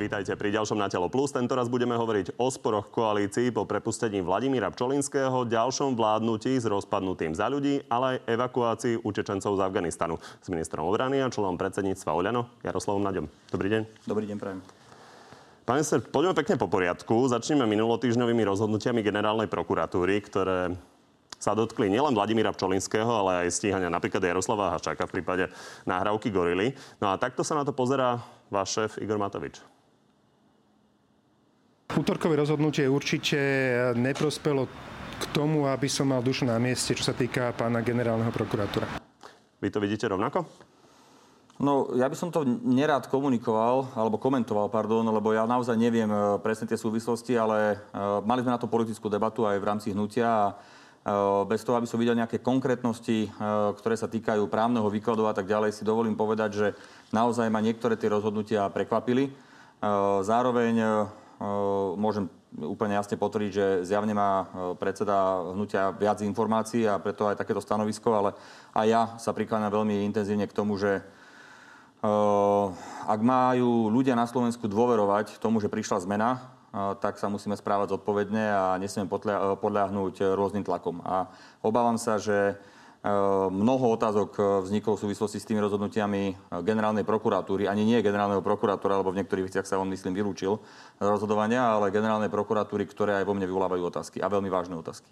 Vítajte pri ďalšom Na telo plus. Tento raz budeme hovoriť o sporoch koalícií po prepustení Vladimíra Pčolinského, ďalšom vládnutí s rozpadnutým za ľudí, ale aj evakuácii utečencov z Afganistanu s ministrom obrany a členom predsedníctva Oľano Jaroslavom Naďom. Dobrý deň. Dobrý deň, prajem. Pán minister, poďme pekne po poriadku. Začneme minulotýždňovými rozhodnutiami generálnej prokuratúry, ktoré sa dotkli nielen Vladimíra Pčolinského, ale aj stíhania napríklad Jaroslava Haščáka v prípade nahrávky Gorily. No a takto sa na to pozerá váš šéf Igor Matovič. Útorkové rozhodnutie určite neprospelo k tomu, aby som mal dušu na mieste, čo sa týka pána generálneho prokurátora. Vy to vidíte rovnako? No, ja by som to nerád komunikoval, alebo komentoval, pardon, lebo ja naozaj neviem e, presne tie súvislosti, ale uh, mali sme na to politickú debatu aj v rámci hnutia a uh, bez toho, aby som videl nejaké konkrétnosti, uh, ktoré sa týkajú právneho výkladu a tak ďalej, si dovolím povedať, že naozaj ma niektoré tie rozhodnutia prekvapili. Zároveň môžem úplne jasne potvrdiť, že zjavne má predseda hnutia viac informácií a preto aj takéto stanovisko, ale aj ja sa prikláňam veľmi intenzívne k tomu, že ak majú ľudia na Slovensku dôverovať tomu, že prišla zmena, tak sa musíme správať zodpovedne a nesmieme podľahnúť rôznym tlakom. A obávam sa, že Mnoho otázok vzniklo v súvislosti s tými rozhodnutiami generálnej prokuratúry, ani nie generálneho prokurátora, lebo v niektorých veciach sa on, myslím, vylúčil z rozhodovania, ale generálnej prokuratúry, ktoré aj vo mne vyvolávajú otázky a veľmi vážne otázky.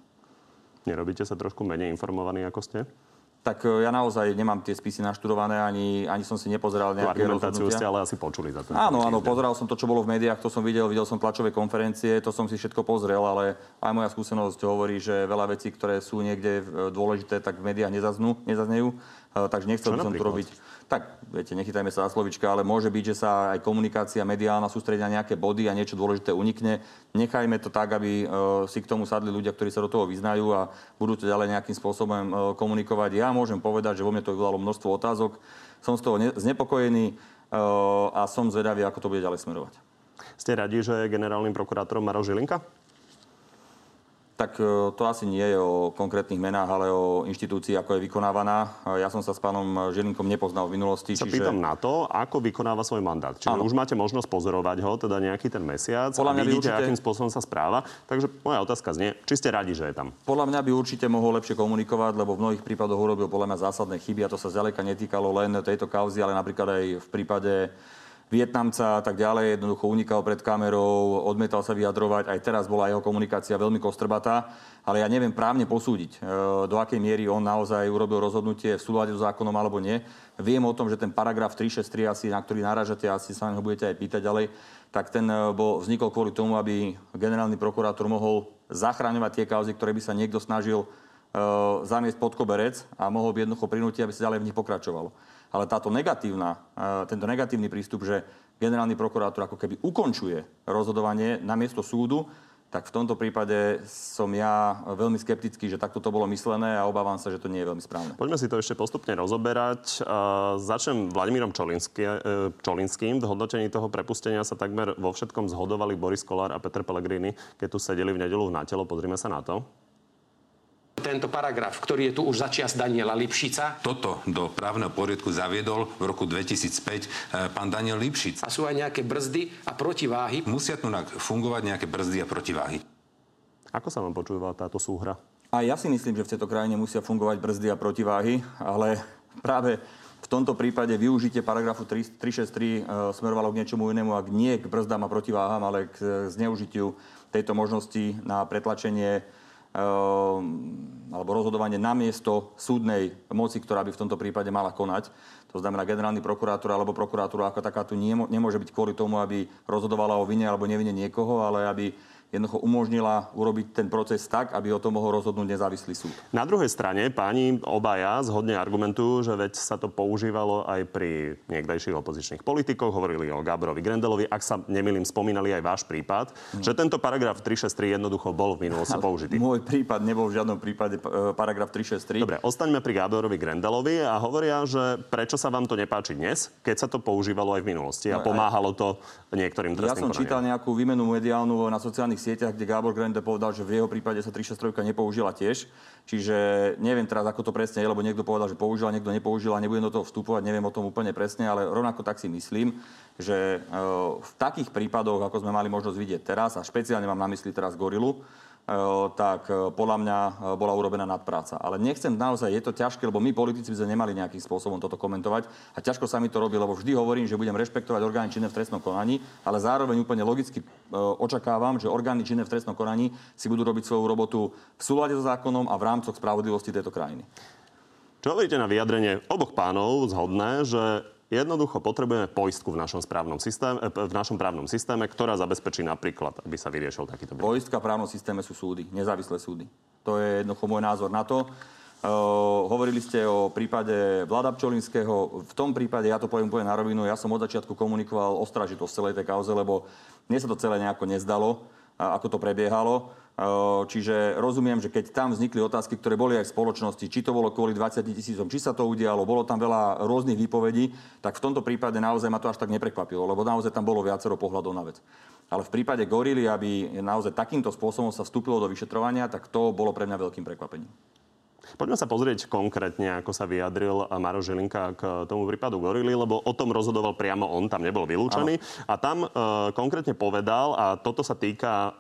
Nerobíte sa trošku menej informovaní, ako ste? Tak e, ja naozaj nemám tie spisy naštudované, ani, ani som si nepozeral nejaké argumentáciu ste ale asi počuli za ten Áno, áno, pozeral som to, čo bolo v médiách, to som videl, videl som tlačové konferencie, to som si všetko pozrel, ale aj moja skúsenosť hovorí, že veľa vecí, ktoré sú niekde dôležité, tak v médiách nezaznú, nezaznejú, e, takže nechcel by som to robiť tak, viete, nechytajme sa za slovička, ale môže byť, že sa aj komunikácia mediálna sústredia na nejaké body a niečo dôležité unikne. Nechajme to tak, aby e, si k tomu sadli ľudia, ktorí sa do toho vyznajú a budú to ďalej nejakým spôsobom e, komunikovať. Ja môžem povedať, že vo mne to vyvolalo množstvo otázok. Som z toho znepokojený e, a som zvedavý, ako to bude ďalej smerovať. Ste radi, že generálnym prokurátorom Maro Žilinka? Tak e, to asi nie je o konkrétnych menách, ale o inštitúcii, ako je vykonávaná. Ja som sa s pánom Žilinkom nepoznal v minulosti. Sa čiže... pýtam na to, ako vykonáva svoj mandát. Čiže ano. už máte možnosť pozorovať ho, teda nejaký ten mesiac Podľa a vidíte, určite... akým spôsobom sa správa. Takže moja otázka znie, či ste radi, že je tam? Podľa mňa by určite mohol lepšie komunikovať, lebo v mnohých prípadoch urobil podľa mňa zásadné chyby a to sa zďaleka netýkalo len tejto kauzy, ale napríklad aj v prípade Vietnamca a tak ďalej, jednoducho unikal pred kamerou, odmietal sa vyjadrovať, aj teraz bola jeho komunikácia veľmi kostrbatá, ale ja neviem právne posúdiť, e, do akej miery on naozaj urobil rozhodnutie v súlade s zákonom alebo nie. Viem o tom, že ten paragraf 363, asi, na ktorý náražate, asi sa ho budete aj pýtať ďalej, tak ten e, bol, vznikol kvôli tomu, aby generálny prokurátor mohol zachráňovať tie kauzy, ktoré by sa niekto snažil uh, zamiesť pod koberec a mohol by jednoducho prinútiť, aby sa ďalej v nich pokračovalo. Ale táto negatívna, e, tento negatívny prístup, že generálny prokurátor ako keby ukončuje rozhodovanie na miesto súdu, tak v tomto prípade som ja veľmi skeptický, že takto to bolo myslené a obávam sa, že to nie je veľmi správne. Poďme si to ešte postupne rozoberať. Uh, začnem Vladimírom e, Čolinským. V hodnotení toho prepustenia sa takmer vo všetkom zhodovali Boris Kolár a Peter Pellegrini, keď tu sedeli v nedelu v Natelo. Pozrime sa na to. Tento paragraf, ktorý je tu už začias Daniela Lipšica. Toto do právneho poriadku zaviedol v roku 2005 eh, pán Daniel Lipšic. A sú aj nejaké brzdy a protiváhy. Musia tu fungovať nejaké brzdy a protiváhy. Ako sa vám počúva táto súhra? A ja si myslím, že v tejto krajine musia fungovať brzdy a protiváhy, ale práve v tomto prípade využitie paragrafu 363 e, eh, smerovalo k niečomu inému, ak nie k brzdám a protiváham, ale k eh, zneužitiu tejto možnosti na pretlačenie alebo rozhodovanie na miesto súdnej moci, ktorá by v tomto prípade mala konať. To znamená, generálny prokurátor alebo prokurátor ako taká tu nemôže byť kvôli tomu, aby rozhodovala o vine alebo nevine niekoho, ale aby jednoducho umožnila urobiť ten proces tak, aby o tom mohol rozhodnúť nezávislý súd. Na druhej strane páni obaja zhodne argumentujú, že veď sa to používalo aj pri niekdejších opozičných politikoch, hovorili o Gáborovi Grendelovi, ak sa nemýlim, spomínali aj váš prípad, hmm. že tento paragraf 363 jednoducho bol v minulosti použitý. Môj prípad nebol v žiadnom prípade e, paragraf 363. Dobre, ostaňme pri Gáborovi Grendelovi a hovoria, že prečo sa vám to nepáči dnes, keď sa to používalo aj v minulosti a no, pomáhalo to niektorým trestným Ja som čítal nejakú výmenu mediálnu na sociálnych sociálnych sieťach, kde Gábor Grende povedal, že v jeho prípade sa 363 nepoužila tiež. Čiže neviem teraz, ako to presne je, lebo niekto povedal, že použila, niekto nepoužila, nebudem do toho vstupovať, neviem o tom úplne presne, ale rovnako tak si myslím, že e, v takých prípadoch, ako sme mali možnosť vidieť teraz, a špeciálne mám na mysli teraz Gorilu, tak e, podľa mňa e, bola urobená nadpráca. Ale nechcem naozaj, je to ťažké, lebo my politici by sme nemali nejakým spôsobom toto komentovať a ťažko sa mi to robí, lebo vždy hovorím, že budem rešpektovať orgány činné v trestnom konaní, ale zároveň úplne logicky očakávam, že orgány činné v trestnom konaní si budú robiť svoju robotu v súlade so zákonom a v rámcoch spravodlivosti tejto krajiny. Čo hovoríte na vyjadrenie oboch pánov zhodné, že Jednoducho potrebujeme poistku v našom, správnom systéme, v našom právnom systéme, ktorá zabezpečí napríklad, aby sa vyriešil takýto prípad. Poistka v právnom systéme sú súdy, nezávislé súdy. To je jednoducho môj názor na to. Uh, hovorili ste o prípade Vlada Pčolinského. V tom prípade, ja to poviem úplne na rovinu, ja som od začiatku komunikoval ostražitosť celej tej kauze, lebo mne sa to celé nejako nezdalo, ako to prebiehalo. Čiže rozumiem, že keď tam vznikli otázky, ktoré boli aj v spoločnosti, či to bolo kvôli 20 tisícom, či sa to udialo, bolo tam veľa rôznych výpovedí, tak v tomto prípade naozaj ma to až tak neprekvapilo, lebo naozaj tam bolo viacero pohľadov na vec. Ale v prípade Gorily, aby naozaj takýmto spôsobom sa vstúpilo do vyšetrovania, tak to bolo pre mňa veľkým prekvapením. Poďme sa pozrieť konkrétne, ako sa vyjadril Maro Žilinka k tomu prípadu Gorily, lebo o tom rozhodoval priamo on, tam nebol vylúčený. A tam e, konkrétne povedal, a toto sa týka e,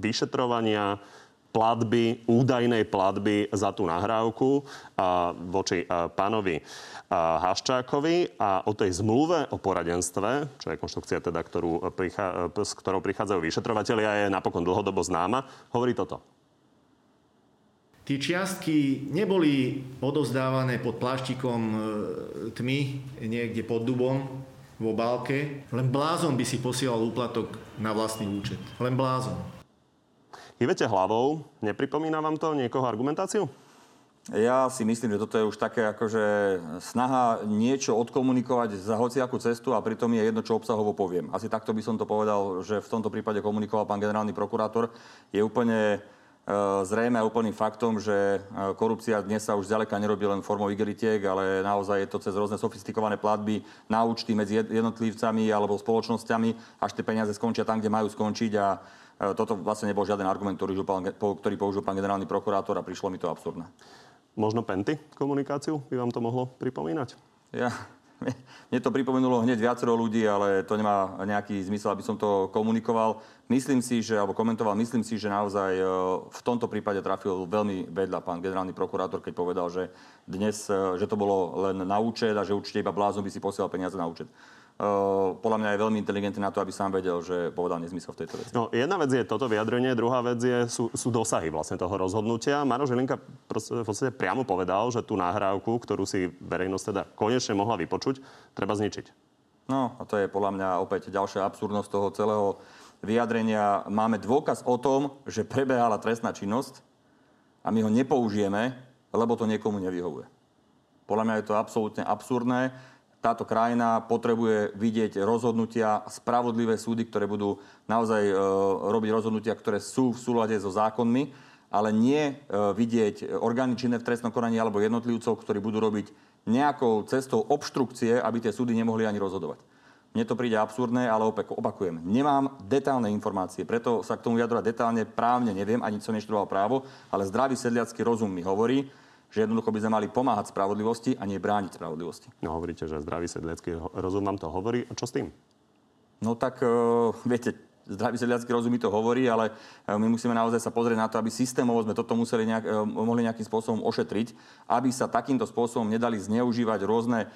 vyšetrovania platby, údajnej platby za tú nahrávku a, voči a, pánovi a, Haščákovi a o tej zmluve o poradenstve, čo je konštrukcia teda, ktorú, prichá, s ktorou prichádzajú vyšetrovateľia, je napokon dlhodobo známa, hovorí toto. Tie čiastky neboli odozdávané pod pláštikom e, tmy niekde pod dubom vo obálke. Len blázon by si posielal úplatok na vlastný účet. Len blázon. Hývete hlavou. Nepripomína vám to niekoho argumentáciu? Ja si myslím, že toto je už také akože snaha niečo odkomunikovať za hociakú cestu a pritom je jedno, čo obsahovo poviem. Asi takto by som to povedal, že v tomto prípade komunikoval pán generálny prokurátor. Je úplne zrejme a úplným faktom, že e, korupcia dnes sa už ďaleka nerobí len formou igeritiek, ale naozaj je to cez rôzne sofistikované platby na účty medzi jednotlivcami alebo spoločnosťami, až tie peniaze skončia tam, kde majú skončiť a e, toto vlastne nebol žiaden argument, ktorý, ktorý použil pán generálny prokurátor a prišlo mi to absurdné. Možno penty komunikáciu by vám to mohlo pripomínať? Ja, mne to pripomenulo hneď viacero ľudí, ale to nemá nejaký zmysel, aby som to komunikoval. Myslím si, že, alebo komentoval, myslím si, že naozaj e, v tomto prípade trafil veľmi vedľa pán generálny prokurátor, keď povedal, že dnes, e, že to bolo len na účet a že určite iba blázon by si posielal peniaze na účet. Uh, podľa mňa je veľmi inteligentný na to, aby sám vedel, že povedal nezmysel v tejto veci. No, jedna vec je toto vyjadrenie, druhá vec je, sú, sú dosahy vlastne toho rozhodnutia. Maro Žilinka v podstate priamo povedal, že tú nahrávku, ktorú si verejnosť teda konečne mohla vypočuť, treba zničiť. No, a to je podľa mňa opäť ďalšia absurdnosť toho celého vyjadrenia. Máme dôkaz o tom, že prebehala trestná činnosť a my ho nepoužijeme, lebo to niekomu nevyhovuje. Podľa mňa je to absolútne absurdné táto krajina potrebuje vidieť rozhodnutia, spravodlivé súdy, ktoré budú naozaj e, robiť rozhodnutia, ktoré sú v súlade so zákonmi, ale nie e, vidieť orgány činné v trestnom konaní alebo jednotlivcov, ktorí budú robiť nejakou cestou obštrukcie, aby tie súdy nemohli ani rozhodovať. Mne to príde absurdné, ale opak, opakujem. Nemám detálne informácie, preto sa k tomu vyjadrovať detálne právne neviem, ani som neštudoval právo, ale zdravý sedliacký rozum mi hovorí, že jednoducho by sme mali pomáhať spravodlivosti a nie brániť spravodlivosti. No hovoríte, že zdravý sedliacký rozum vám to hovorí. Čo s tým? No tak, uh, viete, zdravý sedliacký rozum mi to hovorí, ale e, my musíme naozaj sa pozrieť na to, aby systémovo sme toto museli nejak, e, mohli nejakým spôsobom ošetriť, aby sa takýmto spôsobom nedali zneužívať rôzne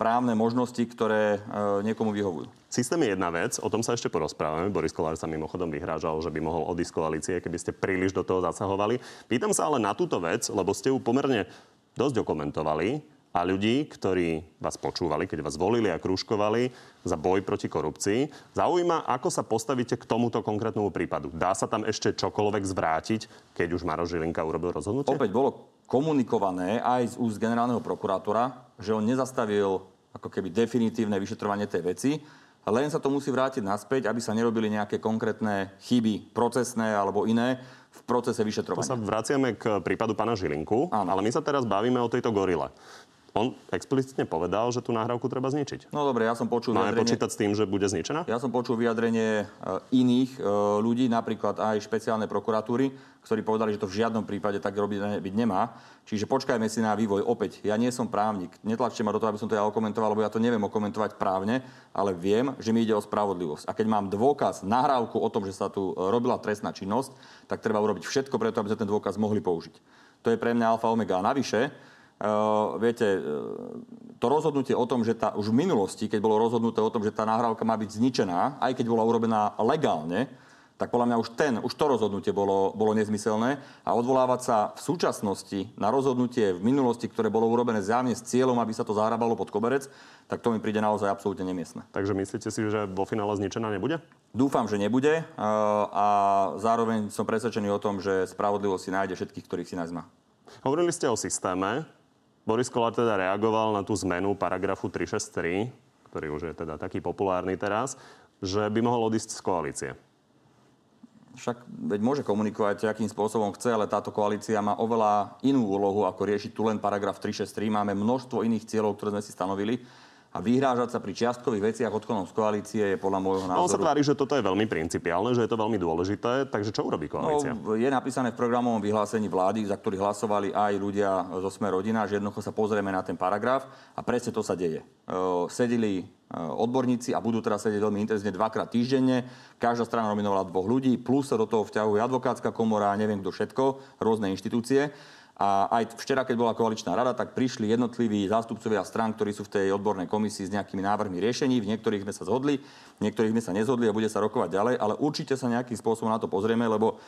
právne možnosti, ktoré niekomu vyhovujú. Systém je jedna vec, o tom sa ešte porozprávame. Boris Kolár sa mimochodom vyhrážal, že by mohol odísť koalície, keby ste príliš do toho zasahovali. Pýtam sa ale na túto vec, lebo ste ju pomerne dosť okomentovali a ľudí, ktorí vás počúvali, keď vás volili a krúžkovali za boj proti korupcii. Zaujíma, ako sa postavíte k tomuto konkrétnemu prípadu. Dá sa tam ešte čokoľvek zvrátiť, keď už Maro Žilinka urobil rozhodnutie? Opäť bolo komunikované aj z úst generálneho prokurátora, že on nezastavil ako keby definitívne vyšetrovanie tej veci, len sa to musí vrátiť naspäť, aby sa nerobili nejaké konkrétne chyby procesné alebo iné v procese vyšetrovania. To sa vraciame k prípadu pána Žilinku, Áno. ale my sa teraz bavíme o tejto gorile. On explicitne povedal, že tú nahrávku treba zničiť. No dobre, ja som počul Máme vyjadrenie... počítať s tým, že bude zničená? Ja som počul vyjadrenie e, iných e, ľudí, napríklad aj špeciálnej prokuratúry, ktorí povedali, že to v žiadnom prípade tak robiť byť nemá. Čiže počkajme si na vývoj. Opäť, ja nie som právnik. Netlačte ma do toho, aby som to ja okomentoval, lebo ja to neviem okomentovať právne, ale viem, že mi ide o spravodlivosť. A keď mám dôkaz, nahrávku o tom, že sa tu robila trestná činnosť, tak treba urobiť všetko preto, aby sme ten dôkaz mohli použiť. To je pre mňa alfa omega. A navyše, viete, uh, to rozhodnutie o tom, že tá, už v minulosti, keď bolo rozhodnuté o tom, že tá nahrávka má byť zničená, aj keď bola urobená legálne, tak podľa mňa už, ten, už to rozhodnutie bolo, bolo nezmyselné a odvolávať sa v súčasnosti na rozhodnutie v minulosti, ktoré bolo urobené zjavne s cieľom, aby sa to zahrabalo pod koberec, tak to mi príde naozaj absolútne nemiestne. Takže myslíte si, že vo finále zničená nebude? Dúfam, že nebude uh, a zároveň som presvedčený o tom, že spravodlivosť si nájde všetkých, ktorých si nájsť má. Hovorili ste o systéme. Boris Kolár teda reagoval na tú zmenu paragrafu 363, ktorý už je teda taký populárny teraz, že by mohol odísť z koalície. Však veď môže komunikovať, akým spôsobom chce, ale táto koalícia má oveľa inú úlohu, ako riešiť tu len paragraf 363. Máme množstvo iných cieľov, ktoré sme si stanovili a vyhrážať sa pri čiastkových veciach odklonom z koalície je podľa môjho názoru... No, on sa tvári, že toto je veľmi principiálne, že je to veľmi dôležité, takže čo urobí koalícia? No, je napísané v programovom vyhlásení vlády, za ktorý hlasovali aj ľudia zo Sme rodina, že jednoducho sa pozrieme na ten paragraf a presne to sa deje. Sedeli odborníci a budú teraz sedieť veľmi intenzívne dvakrát týždenne. Každá strana nominovala dvoch ľudí, plus sa do toho vťahuje advokátska komora, neviem kto všetko, rôzne inštitúcie. A aj včera, keď bola koaličná rada, tak prišli jednotliví zástupcovia strán, ktorí sú v tej odbornej komisii s nejakými návrhmi riešení. V niektorých sme sa zhodli, v niektorých sme sa nezhodli a bude sa rokovať ďalej, ale určite sa nejakým spôsobom na to pozrieme, lebo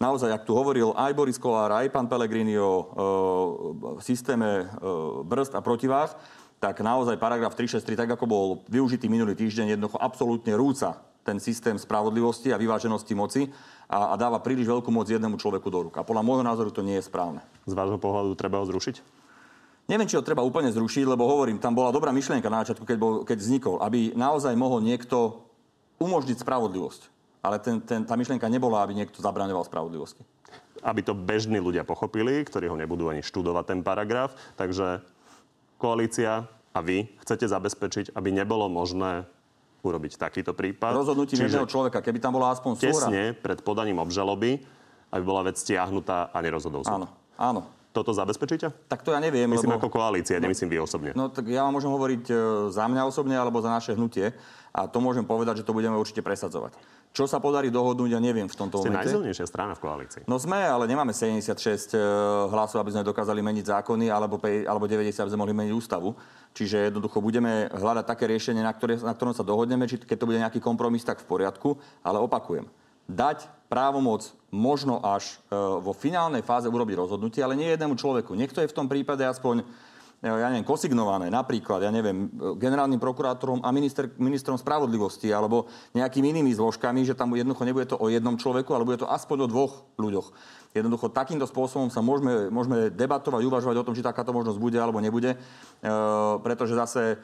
naozaj, ak tu hovoril aj Boris Kolár, aj pán Pelegrini o e, systéme e, brzd a protiváh, tak naozaj paragraf 363, tak ako bol využitý minulý týždeň, jednoducho absolútne rúca ten systém spravodlivosti a vyváženosti moci a, a dáva príliš veľkú moc jednému človeku do rúk. A podľa môjho názoru to nie je správne. Z vášho pohľadu treba ho zrušiť? Neviem, či ho treba úplne zrušiť, lebo hovorím, tam bola dobrá myšlienka na začiatku, keď, bol, keď vznikol, aby naozaj mohol niekto umožniť spravodlivosť. Ale ten, ten, tá myšlienka nebola, aby niekto zabraňoval spravodlivosti. Aby to bežní ľudia pochopili, ktorí ho nebudú ani študovať ten paragraf. Takže koalícia a vy chcete zabezpečiť, aby nebolo možné urobiť takýto prípad. Rozhodnutí jedného človeka, keby tam bola aspoň súra. Tesne pred podaním obžaloby, aby bola vec stiahnutá a nerozhodol súd. Áno, áno. Toto zabezpečíte? Tak to ja neviem. Myslím lebo... ako koalícia, no, nemyslím vy osobne. No tak ja vám môžem hovoriť e, za mňa osobne alebo za naše hnutie a to môžem povedať, že to budeme určite presadzovať. Čo sa podarí dohodnúť, ja neviem v tomto Ste momente. najsilnejšia strana v koalícii. No sme, ale nemáme 76 e, hlasov, aby sme dokázali meniť zákony, alebo, alebo 90, aby sme mohli meniť ústavu. Čiže jednoducho budeme hľadať také riešenie, na, ktoré, na ktorom sa dohodneme, či keď to bude nejaký kompromis, tak v poriadku. Ale opakujem, dať právomoc možno až e, vo finálnej fáze urobiť rozhodnutie, ale nie jednému človeku. Niekto je v tom prípade aspoň ja neviem, kosignované napríklad, ja neviem, generálnym prokurátorom a minister, ministrom spravodlivosti alebo nejakými inými zložkami, že tam jednoducho nebude to o jednom človeku, ale bude to aspoň o dvoch ľuďoch. Jednoducho takýmto spôsobom sa môžeme, môžeme debatovať, uvažovať o tom, či takáto možnosť bude alebo nebude, e, pretože zase e,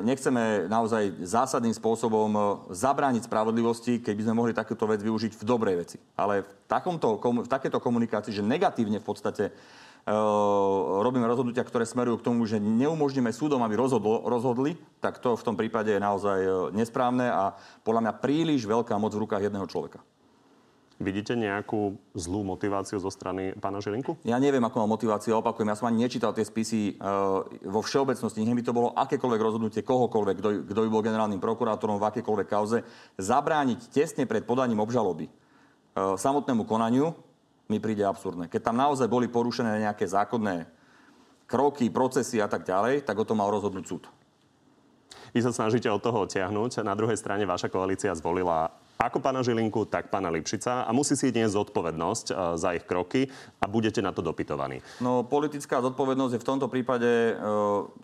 nechceme naozaj zásadným spôsobom e, zabrániť spravodlivosti, keď by sme mohli takúto vec využiť v dobrej veci. Ale v, takomto, v takéto komunikácii, že negatívne v podstate robíme rozhodnutia, ktoré smerujú k tomu, že neumožníme súdom, aby rozhodlo, rozhodli, tak to v tom prípade je naozaj eh, nesprávne a podľa mňa príliš veľká moc v rukách jedného človeka. Vidíte nejakú zlú motiváciu zo strany pána Žilinku? Ja neviem, ako má motiváciu. Opakujem, ja som ani nečítal tie spisy uh, vo všeobecnosti. Nech by to bolo akékoľvek rozhodnutie kohokoľvek, kto, kto by bol generálnym prokurátorom v akékoľvek kauze, zabrániť tesne pred podaním obžaloby uh, samotnému konaniu, mi príde absurdné. Keď tam naozaj boli porušené nejaké zákonné kroky, procesy a tak ďalej, tak o tom mal rozhodnúť súd. Vy sa snažíte od toho odtiahnuť. Na druhej strane vaša koalícia zvolila ako pána Žilinku, tak pána Lipšica a musí si dnes zodpovednosť e, za ich kroky a budete na to dopytovaní. No, politická zodpovednosť je v tomto prípade e,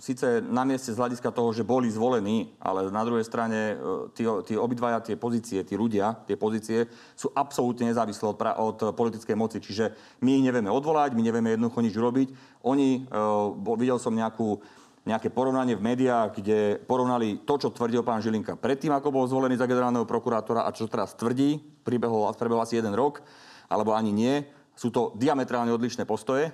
síce na mieste z hľadiska toho, že boli zvolení, ale na druhej strane e, tí, obidvaja tie pozície, tí ľudia, tie pozície sú absolútne nezávislé od, pra, od politickej moci. Čiže my ich nevieme odvolať, my nevieme jednoducho nič urobiť. Oni, e, videl som nejakú nejaké porovnanie v médiách, kde porovnali to, čo tvrdil pán Žilinka predtým, ako bol zvolený za generálneho prokurátora a čo teraz tvrdí, pribehol, prebehol asi jeden rok, alebo ani nie. Sú to diametrálne odlišné postoje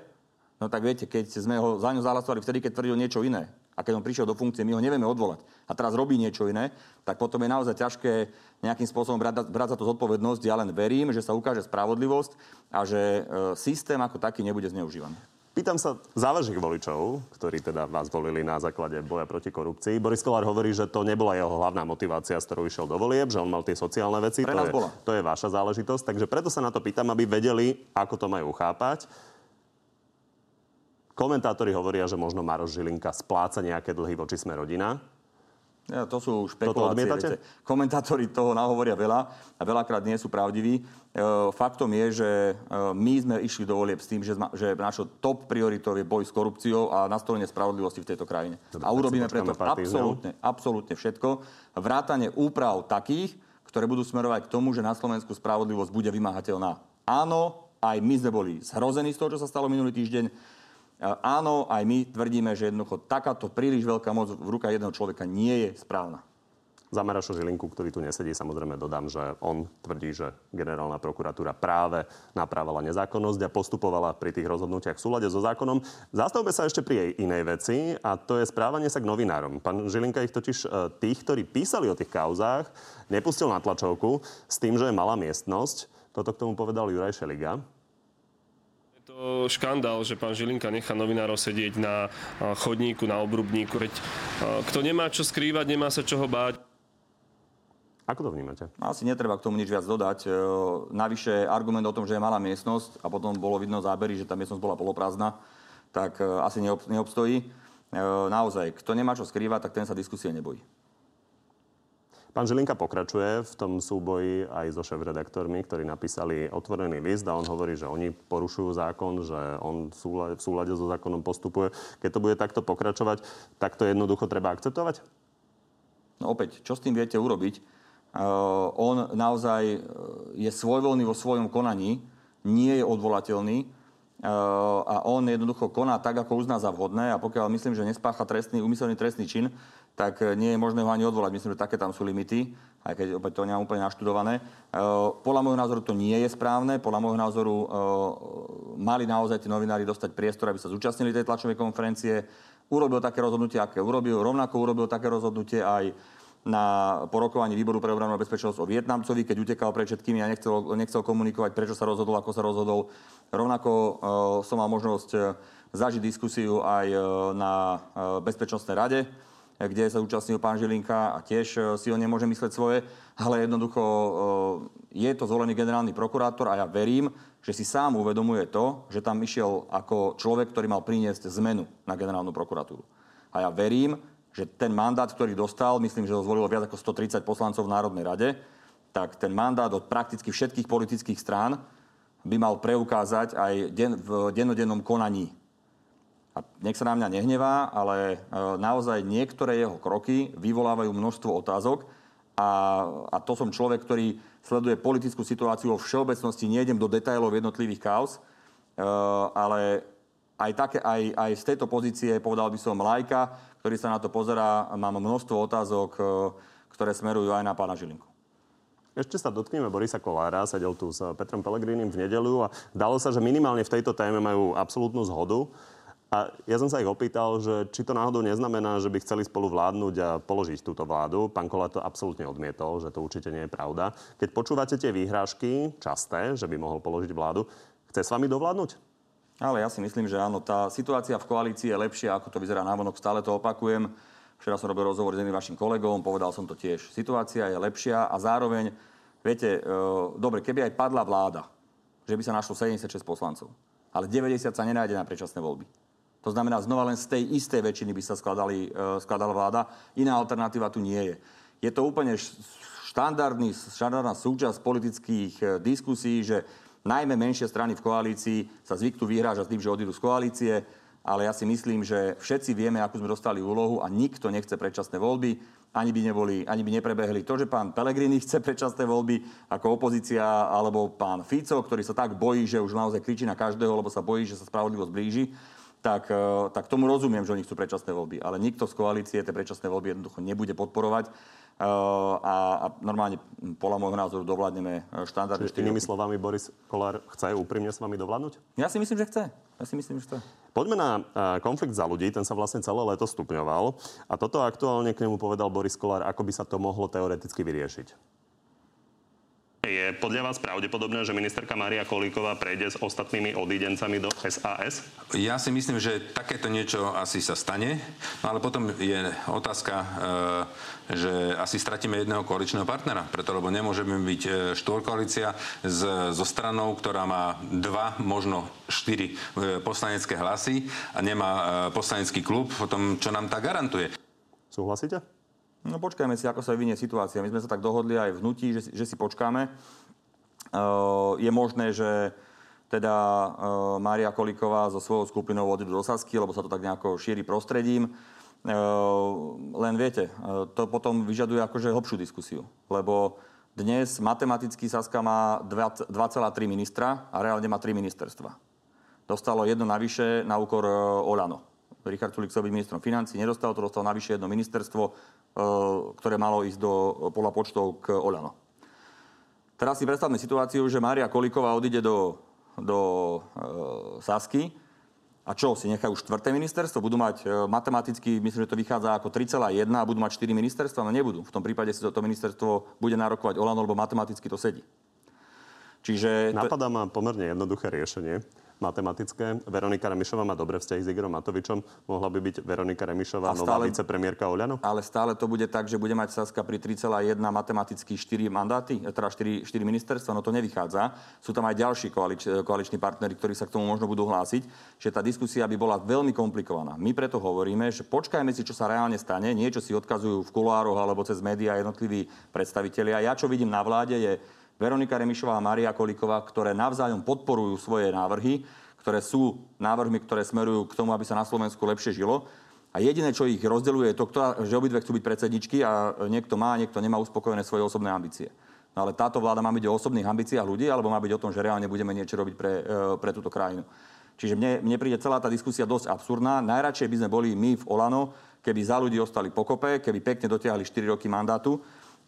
No tak viete, keď sme ho za ňo zahlasovali vtedy, keď tvrdil niečo iné, a keď on prišiel do funkcie, my ho nevieme odvolať a teraz robí niečo iné, tak potom je naozaj ťažké nejakým spôsobom brať, brať za to zodpovednosť. Ja len verím, že sa ukáže spravodlivosť a že e, systém ako taký nebude zneužívaný. Pýtam sa závažných voličov, ktorí teda vás volili na základe boja proti korupcii. Boris Kolár hovorí, že to nebola jeho hlavná motivácia, s ktorou išiel do volieb, že on mal tie sociálne veci. Pre to, nás je, bola. to je vaša záležitosť. Takže preto sa na to pýtam, aby vedeli, ako to majú chápať. Komentátori hovoria, že možno Maroš Žilinka spláca nejaké dlhy voči sme rodina. Ja, to sú špekulácie. viete. Komentátori toho nahovoria veľa a veľakrát nie sú pravdiví. E, faktom je, že e, my sme išli do volieb s tým, že, zma, že našou top prioritou je boj s korupciou a nastolenie spravodlivosti v tejto krajine. Dobre, a urobíme preto absolútne, absolútne všetko. Vrátanie úprav takých, ktoré budú smerovať k tomu, že na Slovensku spravodlivosť bude vymáhateľná. Áno, aj my sme boli zhrození z toho, čo sa stalo minulý týždeň. Áno, aj my tvrdíme, že jednoducho takáto príliš veľká moc v rukách jedného človeka nie je správna. Za Maroša Žilinku, ktorý tu nesedí, samozrejme dodám, že on tvrdí, že generálna prokuratúra práve napravila nezákonnosť a postupovala pri tých rozhodnutiach v súlade so zákonom. Zastavme sa ešte pri jej inej veci a to je správanie sa k novinárom. Pán Žilinka ich totiž e, tých, ktorí písali o tých kauzách, nepustil na tlačovku s tým, že je malá miestnosť. Toto k tomu povedal Juraj Šeliga. To škandál, že pán Žilinka nechá novinárov sedieť na chodníku, na obrubníku. Veď, kto nemá čo skrývať, nemá sa čoho báť. Ako to vnímate? Asi netreba k tomu nič viac dodať. E, Navyše argument o tom, že je malá miestnosť a potom bolo vidno zábery, že tá miestnosť bola poloprázdna, tak e, asi neob- neobstojí. E, Naozaj, kto nemá čo skrývať, tak ten sa diskusie nebojí. Pán Žilinka pokračuje v tom súboji aj so šéf-redaktormi, ktorí napísali otvorený list a on hovorí, že oni porušujú zákon, že on v súlade, so zákonom postupuje. Keď to bude takto pokračovať, tak to jednoducho treba akceptovať? No opäť, čo s tým viete urobiť? Uh, on naozaj uh, je svojvoľný vo svojom konaní, nie je odvolateľný uh, a on jednoducho koná tak, ako uzná za vhodné a pokiaľ myslím, že nespácha trestný, umyselný trestný čin, tak uh, nie je možné ho ani odvolať. Myslím, že také tam sú limity, aj keď opäť to nemám úplne naštudované. Uh, podľa môjho názoru to nie je správne. Podľa môjho názoru uh, mali naozaj tí novinári dostať priestor, aby sa zúčastnili tej tlačovej konferencie. Urobil také rozhodnutie, aké urobil. Rovnako urobil také rozhodnutie aj na porokovaní výboru pre obranu a bezpečnosť o Vietnamcovi, keď utekal pred všetkými a nechcel, nechcel komunikovať, prečo sa rozhodol, ako sa rozhodol. Rovnako uh, som mal možnosť zažiť diskusiu aj uh, na uh, Bezpečnostnej rade, kde sa účastnil pán Žilinka a tiež uh, si ho nemôže mysleť svoje, ale jednoducho uh, je to zvolený generálny prokurátor a ja verím, že si sám uvedomuje to, že tam išiel ako človek, ktorý mal priniesť zmenu na generálnu prokuratúru. A ja verím, že ten mandát, ktorý dostal, myslím, že ho zvolilo viac ako 130 poslancov v Národnej rade, tak ten mandát od prakticky všetkých politických strán by mal preukázať aj v dennodennom konaní. A nech sa na mňa nehnevá, ale e, naozaj niektoré jeho kroky vyvolávajú množstvo otázok a, a to som človek, ktorý sleduje politickú situáciu vo všeobecnosti, nejdem do detajlov jednotlivých kauz, e, ale aj, také, aj, aj z tejto pozície, povedal by som, lajka, ktorý sa na to pozerá, mám množstvo otázok, e, ktoré smerujú aj na pána Žilinku. Ešte sa dotkneme Borisa Kolára, sedel tu s Petrom Pelegrínim v nedelu a dalo sa, že minimálne v tejto téme majú absolútnu zhodu. A ja som sa ich opýtal, že či to náhodou neznamená, že by chceli spolu vládnuť a položiť túto vládu. Pán Kolár to absolútne odmietol, že to určite nie je pravda. Keď počúvate tie výhrážky, časté, že by mohol položiť vládu, chce s vami dovládnuť? Ale ja si myslím, že áno, tá situácia v koalícii je lepšia, ako to vyzerá návonok, stále to opakujem. Včera som robil rozhovor s jedným vašim kolegom, povedal som to tiež. Situácia je lepšia a zároveň, viete, e, dobre, keby aj padla vláda, že by sa našlo 76 poslancov, ale 90 sa nenájde na predčasné voľby. To znamená, znova len z tej istej väčšiny by sa skladali, e, skladala vláda. Iná alternatíva tu nie je. Je to úplne štandardný, štandardná súčasť politických e, diskusí, že najmä menšie strany v koalícii sa zvyknú vyhrážať tým, že odídu z koalície, ale ja si myslím, že všetci vieme, akú sme dostali úlohu a nikto nechce predčasné voľby, ani by, neboli, ani by neprebehli to, že pán Pelegrini chce predčasné voľby ako opozícia, alebo pán Fico, ktorý sa tak bojí, že už naozaj kričí na každého, lebo sa bojí, že sa spravodlivosť blíži. Tak, e, tak tomu rozumiem, že oni chcú predčasné voľby. Ale nikto z koalície tie predčasné voľby jednoducho nebude podporovať. E, a, a normálne podľa môjho názoru dovládneme štandardne. Inými slovami, Boris Kolár chce úprimne s vami dovládnuť? Ja si myslím, že chce. Ja si myslím, že chce. Poďme na konflikt za ľudí, ten sa vlastne celé leto stupňoval. A toto aktuálne k nemu povedal Boris Kolár, ako by sa to mohlo teoreticky vyriešiť. Je podľa vás pravdepodobné, že ministerka Maria Kolíková prejde s ostatnými odídencami do SAS? Ja si myslím, že takéto niečo asi sa stane, no ale potom je otázka, e, že asi stratíme jedného koaličného partnera, preto lebo nemôžeme byť e, štvorkoalícia so stranou, ktorá má dva, možno štyri e, poslanecké hlasy a nemá poslanecký klub, potom čo nám tá garantuje. Súhlasíte? No počkajme si, ako sa vyvinie situácia. My sme sa tak dohodli aj v hnutí, že, že si počkáme. Uh, je možné, že teda uh, Mária Kolíková so svojou skupinou odídu do Sasky, lebo sa to tak nejako šíri prostredím. Uh, len viete, to potom vyžaduje akože hlbšiu diskusiu. Lebo dnes matematicky Saska má 2,3 ministra a reálne má 3 ministerstva. Dostalo jedno navyše na úkor Olano. Richard Sulik chcel byť ministrom financí, nedostal to, dostal navyše jedno ministerstvo, E, ktoré malo ísť do pola počtov k Oľano. Teraz si predstavme situáciu, že Mária Kolíková odíde do, do e, Sasky a čo, si nechajú štvrté ministerstvo? Budú mať e, matematicky, myslím, že to vychádza ako 3,1 a budú mať 4 ministerstva? No nebudú. V tom prípade si to, to ministerstvo bude nárokovať Olano, lebo matematicky to sedí. Čiže... Napadá ma pomerne jednoduché riešenie matematické. Veronika Remišová má dobré vzťahy s Igorom Matovičom. Mohla by byť Veronika Remišová nová vicepremiérka Oľano? Ale stále to bude tak, že bude mať Saska pri 3,1 matematicky 4 mandáty, teda 4, 4 ministerstva. No to nevychádza. Sú tam aj ďalší koalič, koaliční partnery, ktorí sa k tomu možno budú hlásiť, že tá diskusia by bola veľmi komplikovaná. My preto hovoríme, že počkajme si, čo sa reálne stane. Niečo si odkazujú v kuloároch alebo cez médiá jednotliví predstavitelia. Ja čo vidím na vláde je Veronika Remišová a Maria Kolíková, ktoré navzájom podporujú svoje návrhy, ktoré sú návrhmi, ktoré smerujú k tomu, aby sa na Slovensku lepšie žilo. A jediné, čo ich rozdeľuje, je to, že obidve chcú byť predsedničky a niekto má, niekto nemá uspokojené svoje osobné ambície. No ale táto vláda má byť o osobných ambíciách ľudí, alebo má byť o tom, že reálne budeme niečo robiť pre, e, pre túto krajinu. Čiže mne, mne príde celá tá diskusia dosť absurdná. Najradšej by sme boli my v Olano, keby za ľudí ostali pokope, keby pekne dotiahli 4 roky mandátu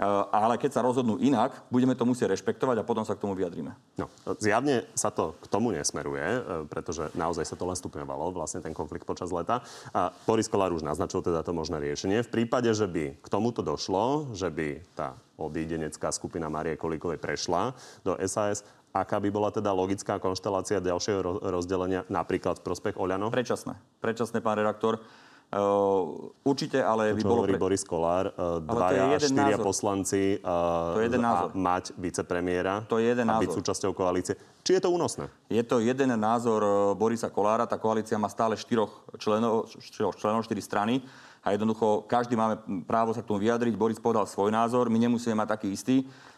ale keď sa rozhodnú inak, budeme to musieť rešpektovať a potom sa k tomu vyjadríme. No, zjavne sa to k tomu nesmeruje, eh, pretože naozaj sa to len stupňovalo, vlastne ten konflikt počas leta. A Boris Kolár už naznačil teda to možné riešenie. V prípade, že by k tomuto došlo, že by tá odídenecká skupina Marie Kolíkovej prešla do SAS, aká by bola teda logická konštelácia ďalšieho rozdelenia napríklad v prospech Oľano? Predčasné. Predčasné, pán redaktor. Uh, určite, ale to, by bolo... pre... Boris Kolár, uh, dvaja, štyria názor. poslanci uh, to je jeden názor. mať vicepremiéra to je jeden a byť súčasťou koalície. Či je to únosné? Je to jeden názor Borisa Kolára. Tá koalícia má stále štyroch členov, štyroch členov štyri strany a jednoducho každý máme právo sa k tomu vyjadriť. Boris povedal svoj názor, my nemusíme mať taký istý.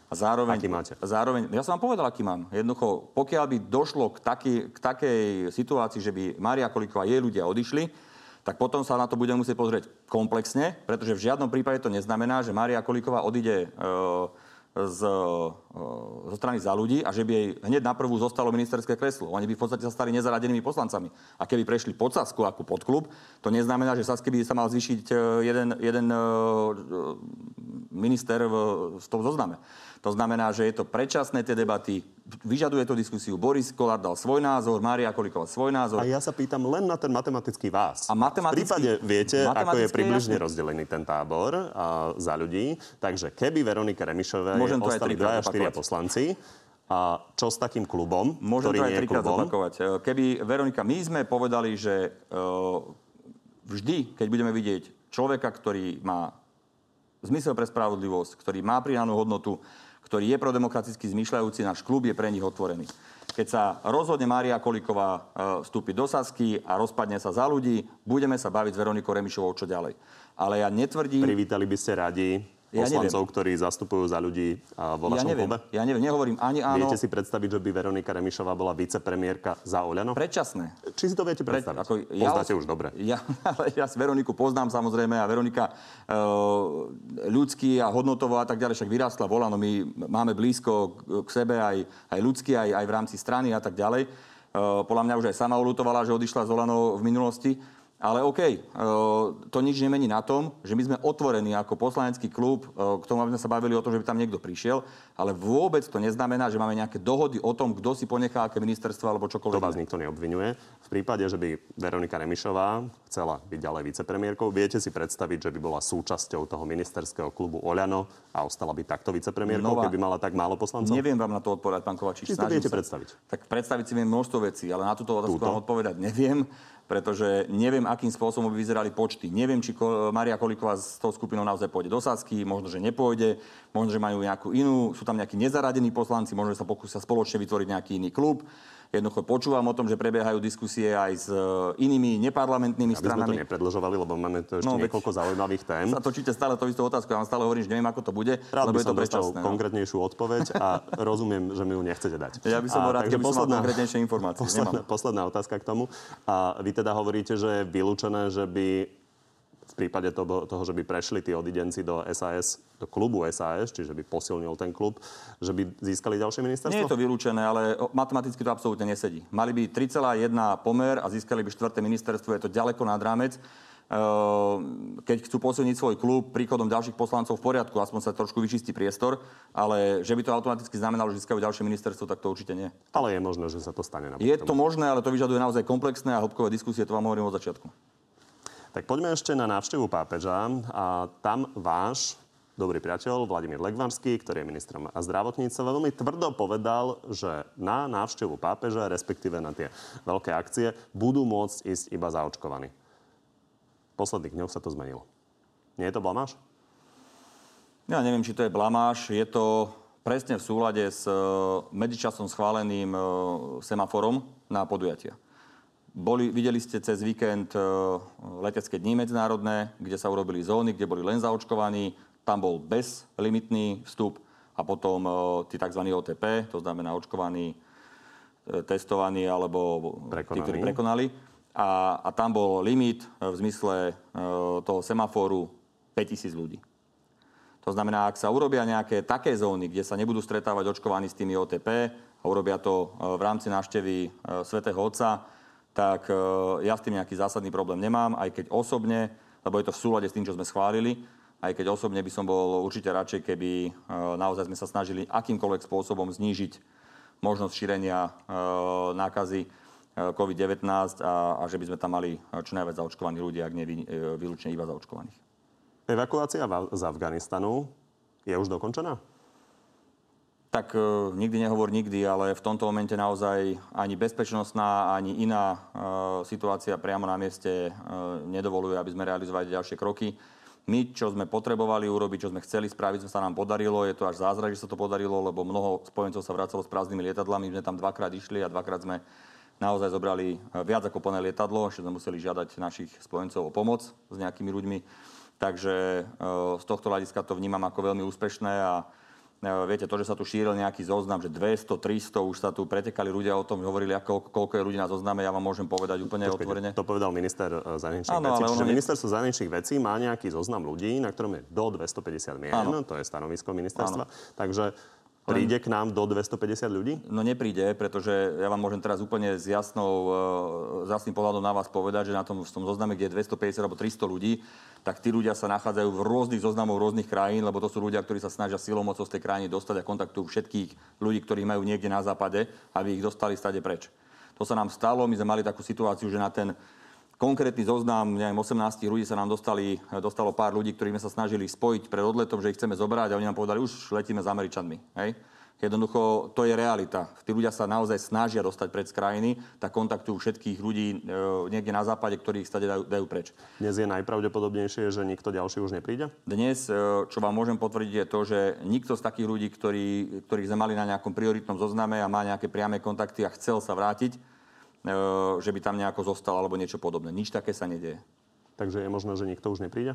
A zároveň, aký máte? zároveň, ja som vám povedal, aký mám. Jednoducho, pokiaľ by došlo k, taký, k takej situácii, že by Maria Kolíková a jej ľudia odišli, tak potom sa na to budeme musieť pozrieť komplexne, pretože v žiadnom prípade to neznamená, že Mária Kolíková odíde e, z, e, zo strany za ľudí a že by jej hneď na prvú zostalo ministerské kreslo. Oni by v podstate sa stali nezaradenými poslancami. A keby prešli pod Sasku ako pod klub, to neznamená, že Saske by sa mal zvýšiť e, jeden, jeden minister v, v tom zozname. To znamená, že je to predčasné tie debaty, vyžaduje to diskusiu. Boris Kolár dal svoj názor, Mária Kolíková svoj názor. A ja sa pýtam len na ten matematický vás. A matematický, v prípade viete, ako je približne jasný. rozdelený ten tábor a, za ľudí. Takže keby Veronika Remišová ostali dvaja, štyria poslanci, a čo s takým klubom, Môžem ktorý to aj nie je klubom? zopakovať. E, keby, Veronika, my sme povedali, že uh, vždy, keď budeme vidieť človeka, ktorý má zmysel pre spravodlivosť, ktorý má pridanú hodnotu, ktorý je prodemokraticky zmyšľajúci, náš klub je pre nich otvorený. Keď sa rozhodne Mária Kolíková e, vstúpiť do Sasky a rozpadne sa za ľudí, budeme sa baviť s Veronikou Remišovou čo ďalej. Ale ja netvrdím... Privítali by ste radi poslancov, neviem. ktorí zastupujú za ľudí vo vašom ja neviem. klube? Ja neviem, nehovorím ani áno. Viete si predstaviť, že by Veronika Remišová bola vicepremiérka za Oľano? Predčasné. Či si to viete predstaviť? Pre, ako, ja, Poznáte už dobre. Ja, ale ja Veroniku poznám samozrejme a Veronika e, ľudský a hodnotovo a tak ďalej však vyrástla v Oľano. My máme blízko k sebe aj, aj ľudský, aj, aj v rámci strany a tak ďalej. podľa mňa už aj sama ulutovala, že odišla z Olano v minulosti. Ale OK, e, to nič nemení na tom, že my sme otvorení ako poslanecký klub e, k tomu, aby sme sa bavili o tom, že by tam niekto prišiel, ale vôbec to neznamená, že máme nejaké dohody o tom, kto si ponechá aké ministerstvo alebo čokoľvek. To vás nikto neobvinuje. V prípade, že by Veronika Remišová chcela byť ďalej vicepremiérkou, viete si predstaviť, že by bola súčasťou toho ministerského klubu Oľano a ostala by takto vicepremiérkou, Nová. keby mala tak málo poslancov? Neviem vám na to odpovedať, pán Kovačič. Či to viete sa. predstaviť? Tak predstaviť si viem množstvo vecí, ale na túto otázku vám odpovedať neviem pretože neviem, akým spôsobom by vyzerali počty. Neviem, či Maria Kolíková s tou skupinou naozaj pôjde do Sasky, možno, že nepôjde, možno, že majú nejakú inú, sú tam nejakí nezaradení poslanci, možno, že sa pokúsia spoločne vytvoriť nejaký iný klub. Jednoducho počúvam o tom, že prebiehajú diskusie aj s e, inými neparlamentnými Aby stranami. Aby sme to nepredlžovali, lebo máme to ešte no, niekoľko zaujímavých tém. Sa točíte stále to istú otázku, ja vám stále hovorím, že neviem, ako to bude, rád lebo by je to dostal no. konkrétnejšiu odpoveď a rozumiem, že mi ju nechcete dať. Ja by som bol rád, keby posledná, som mal konkrétnejšie informácie. Posledná, posledná otázka k tomu. A vy teda hovoríte, že je vylúčené, že by v prípade toho, toho, že by prešli tí odidenci do SAS, do klubu SAS, čiže by posilnil ten klub, že by získali ďalšie ministerstvo? Nie je to vylúčené, ale matematicky to absolútne nesedí. Mali by 3,1 pomer a získali by štvrté ministerstvo, je to ďaleko nad rámec ehm, keď chcú posilniť svoj klub príchodom ďalších poslancov v poriadku, aspoň sa trošku vyčistí priestor, ale že by to automaticky znamenalo, že získajú ďalšie ministerstvo, tak to určite nie. Ale je možné, že sa to stane. Je to možné, ale to vyžaduje naozaj komplexné a hĺbkové diskusie, to vám hovorím od začiatku. Tak poďme ešte na návštevu pápeža. A tam váš dobrý priateľ Vladimír Legvarský, ktorý je ministrom zdravotníctva, veľmi tvrdo povedal, že na návštevu pápeža, respektíve na tie veľké akcie, budú môcť ísť iba zaočkovaní. V posledných dňoch sa to zmenilo. Nie je to blamáš? Ja neviem, či to je blamáš. Je to presne v súlade s e, medzičasom schváleným e, semaforom na podujatia. Boli, videli ste cez víkend uh, letecké dní medzinárodné, kde sa urobili zóny, kde boli len zaočkovaní. Tam bol bezlimitný vstup a potom uh, tí tzv. OTP, to znamená očkovaní, uh, testovaní alebo prekonaní. tí, ktorí prekonali. A, a tam bol limit v zmysle toho semaforu 5000 ľudí. To znamená, ak sa urobia nejaké také zóny, kde sa nebudú stretávať očkovaní s tými OTP a urobia to v rámci návštevy svätého Otca, tak e, ja s tým nejaký zásadný problém nemám, aj keď osobne, lebo je to v súlade s tým, čo sme schválili, aj keď osobne by som bol určite radšej, keby e, naozaj sme sa snažili akýmkoľvek spôsobom znížiť možnosť šírenia e, nákazy COVID-19 a, a že by sme tam mali čo najviac zaočkovaných ľudí, ak nie vylúčne iba zaočkovaných. Evakuácia z Afganistanu je už dokončená? Tak e, nikdy nehovor nikdy, ale v tomto momente naozaj ani bezpečnostná, ani iná e, situácia priamo na mieste e, nedovoluje, aby sme realizovali ďalšie kroky. My, čo sme potrebovali urobiť, čo sme chceli spraviť, sa nám podarilo. Je to až zázrak, že sa to podarilo, lebo mnoho spojencov sa vracalo s prázdnymi lietadlami. My sme tam dvakrát išli a dvakrát sme naozaj zobrali viac ako plné lietadlo. Ešte sme museli žiadať našich spojencov o pomoc s nejakými ľuďmi. Takže z tohto hľadiska to vnímam ako veľmi úspešné a Viete, to, že sa tu šíril nejaký zoznam, že 200, 300, už sa tu pretekali ľudia o tom, hovorili, ako, koľko je ľudí na zozname, ja vám môžem povedať úplne Počkejte, otvorene. To povedal minister e, zahraničných vecí. Čiže ministerstvo zahraničných vecí má nejaký zoznam ľudí, na ktorom je do 250 mien, to je stanovisko ministerstva. Ano. Takže Príde k nám do 250 ľudí? No nepríde, pretože ja vám môžem teraz úplne s, jasnou, e, s jasným pohľadom na vás povedať, že na tom, v tom zozname, kde je 250 alebo 300 ľudí, tak tí ľudia sa nachádzajú v rôznych zoznamoch rôznych krajín, lebo to sú ľudia, ktorí sa snažia silou mocou z tej krajiny dostať a kontaktujú všetkých ľudí, ktorí majú niekde na západe, aby ich dostali stade preč. To sa nám stalo, my sme mali takú situáciu, že na ten konkrétny zoznam, neviem, 18 ľudí sa nám dostali, dostalo pár ľudí, ktorých sme sa snažili spojiť pred odletom, že ich chceme zobrať a oni nám povedali, už letíme s Američanmi. Hej? Jednoducho, to je realita. Tí ľudia sa naozaj snažia dostať pred z krajiny, tak kontaktujú všetkých ľudí e, niekde na západe, ktorí ich stade dajú, dajú preč. Dnes je najpravdepodobnejšie, že nikto ďalší už nepríde? Dnes, e, čo vám môžem potvrdiť, je to, že nikto z takých ľudí, ktorí, ktorých sme mali na nejakom prioritnom zozname a má nejaké priame kontakty a chcel sa vrátiť, že by tam nejako zostal alebo niečo podobné. Nič také sa nedieje. Takže je možné, že nikto už nepríde?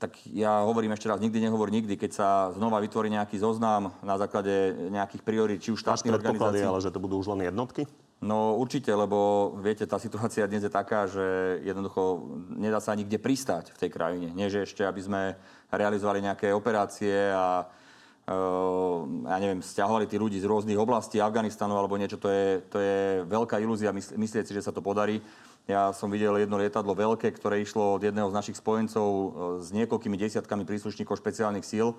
Tak ja hovorím ešte raz, nikdy nehovor nikdy. Keď sa znova vytvorí nejaký zoznam na základe nejakých priorít, či už štátnych organizácií. ale že to budú už len jednotky? No určite, lebo viete, tá situácia dnes je taká, že jednoducho nedá sa nikde pristať v tej krajine. Nie, že ešte, aby sme realizovali nejaké operácie a ja neviem, stiahovali tí ľudí z rôznych oblastí Afganistanu alebo niečo, to je, to je veľká ilúzia myslieť si, že sa to podarí. Ja som videl jedno lietadlo veľké, ktoré išlo od jedného z našich spojencov s niekoľkými desiatkami príslušníkov špeciálnych síl.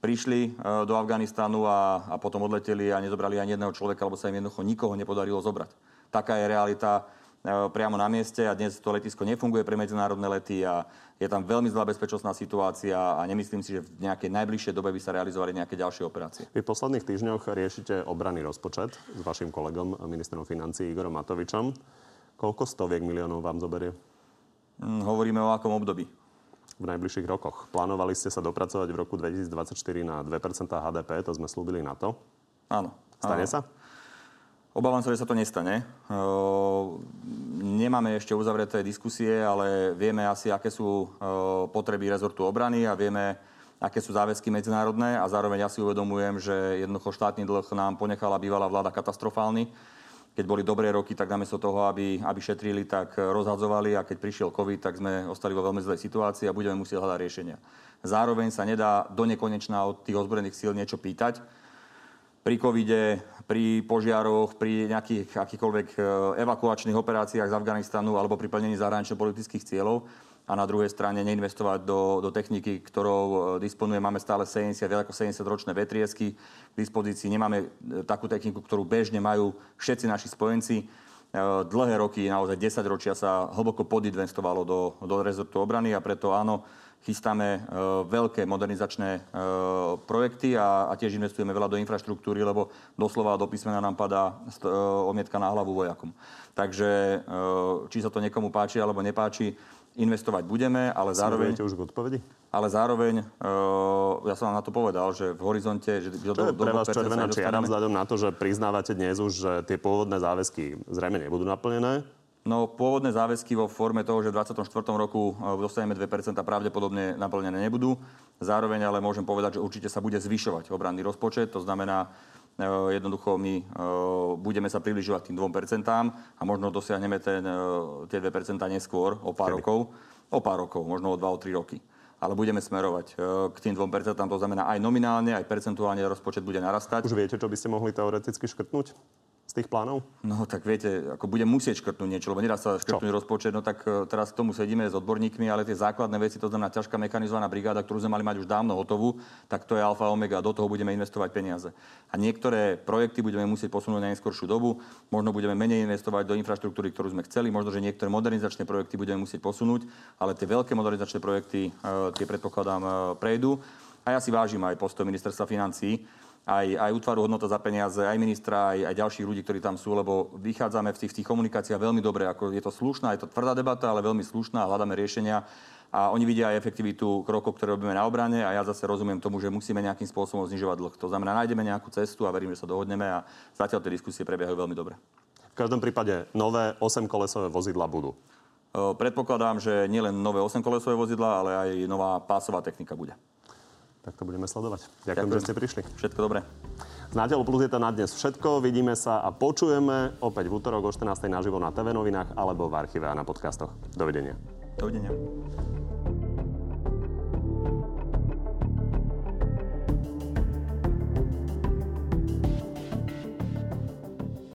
Prišli do Afganistanu a, a potom odleteli a nezobrali ani jedného človeka, lebo sa im jednoducho nikoho nepodarilo zobrať. Taká je realita E, priamo na mieste a dnes to letisko nefunguje pre medzinárodné lety a je tam veľmi zlá bezpečnostná situácia a nemyslím si, že v nejakej najbližšej dobe by sa realizovali nejaké ďalšie operácie. Vy v posledných týždňoch riešite obranný rozpočet s vašim kolegom, ministrom financí Igorom Matovičom. Koľko stoviek miliónov vám zoberie? Hm, hovoríme o akom období? v najbližších rokoch. Plánovali ste sa dopracovať v roku 2024 na 2% HDP, to sme slúbili na to. Áno. Stane áno. sa? Obávam sa, že sa to nestane. Nemáme ešte uzavreté diskusie, ale vieme asi, aké sú potreby rezortu obrany a vieme, aké sú záväzky medzinárodné a zároveň ja si uvedomujem, že jednoducho štátny dlh nám ponechala bývalá vláda katastrofálny. Keď boli dobré roky, tak namiesto toho, aby, aby šetrili, tak rozhadzovali a keď prišiel COVID, tak sme ostali vo veľmi zlej situácii a budeme musieť hľadať riešenia. Zároveň sa nedá do nekonečna od tých ozbrojených síl niečo pýtať pri covide, pri požiaroch, pri nejakých akýchkoľvek e, evakuačných operáciách z Afganistanu alebo pri plnení zahranično-politických cieľov a na druhej strane neinvestovať do, do techniky, ktorou e, disponuje. Máme stále 70, viac ako 70 ročné vetriesky k dispozícii. Nemáme e, takú techniku, ktorú bežne majú všetci naši spojenci. Dlhé roky, naozaj 10 ročia sa hlboko podinvestovalo do, do rezortu obrany a preto áno, chystáme e, veľké modernizačné e, projekty a, a tiež investujeme veľa do infraštruktúry, lebo doslova do písmena nám padá e, omietka na hlavu vojakom. Takže či sa to niekomu páči alebo nepáči, investovať budeme, ale zároveň... Už k odpovedi? Ale zároveň, uh, ja som vám na to povedal, že v horizonte... Že Čo je pre vás červená čiara vzhľadom na to, že priznávate dnes už, že tie pôvodné záväzky zrejme nebudú naplnené? No pôvodné záväzky vo forme toho, že v 24. roku e, dostaneme 2% pravdepodobne naplnené nebudú. Zároveň ale môžem povedať, že určite sa bude zvyšovať obranný rozpočet. To znamená, e, jednoducho my e, budeme sa približovať tým 2% a možno dosiahneme ten, tie 2% neskôr, o pár Kedy? rokov. O pár rokov, možno o 2 o 3 roky. Ale budeme smerovať k tým 2%, to znamená aj nominálne, aj percentuálne rozpočet bude narastať. Už viete, čo by ste mohli teoreticky škrtnúť? Z tých plánov? No tak viete, ako budem musieť škrtnúť niečo, lebo nedá sa škrtnúť Čo? rozpočet, no tak uh, teraz k tomu sedíme s odborníkmi, ale tie základné veci, to znamená ťažká mechanizovaná brigáda, ktorú sme mali mať už dávno hotovú, tak to je alfa omega, do toho budeme investovať peniaze. A niektoré projekty budeme musieť posunúť na neskôršiu dobu, možno budeme menej investovať do infraštruktúry, ktorú sme chceli, možno, že niektoré modernizačné projekty budeme musieť posunúť, ale tie veľké modernizačné projekty, uh, tie predpokladám, uh, prejdú. A ja si vážim aj postoj ministerstva financí, aj, aj útvaru hodnota za peniaze, aj ministra, aj, aj ďalších ľudí, ktorí tam sú, lebo vychádzame v tých, v tých komunikáciách veľmi dobre. Ako je to slušná, je to tvrdá debata, ale veľmi slušná a hľadáme riešenia. A oni vidia aj efektivitu krokov, ktoré robíme na obrane a ja zase rozumiem tomu, že musíme nejakým spôsobom znižovať dlh. To znamená, nájdeme nejakú cestu a verím, že sa dohodneme a zatiaľ tie diskusie prebiehajú veľmi dobre. V každom prípade nové 8-kolesové vozidla budú. Predpokladám, že nielen nové 8-kolesové vozidla, ale aj nová pásová technika bude. Tak to budeme sledovať. Ďakujem, Ďakujem. že ste prišli. Všetko dobré. Z Nátel Plus je to na dnes všetko. Vidíme sa a počujeme opäť v útorok o 14. naživo na TV novinách alebo v archíve a na podcastoch. Dovidenia. Dovidenia.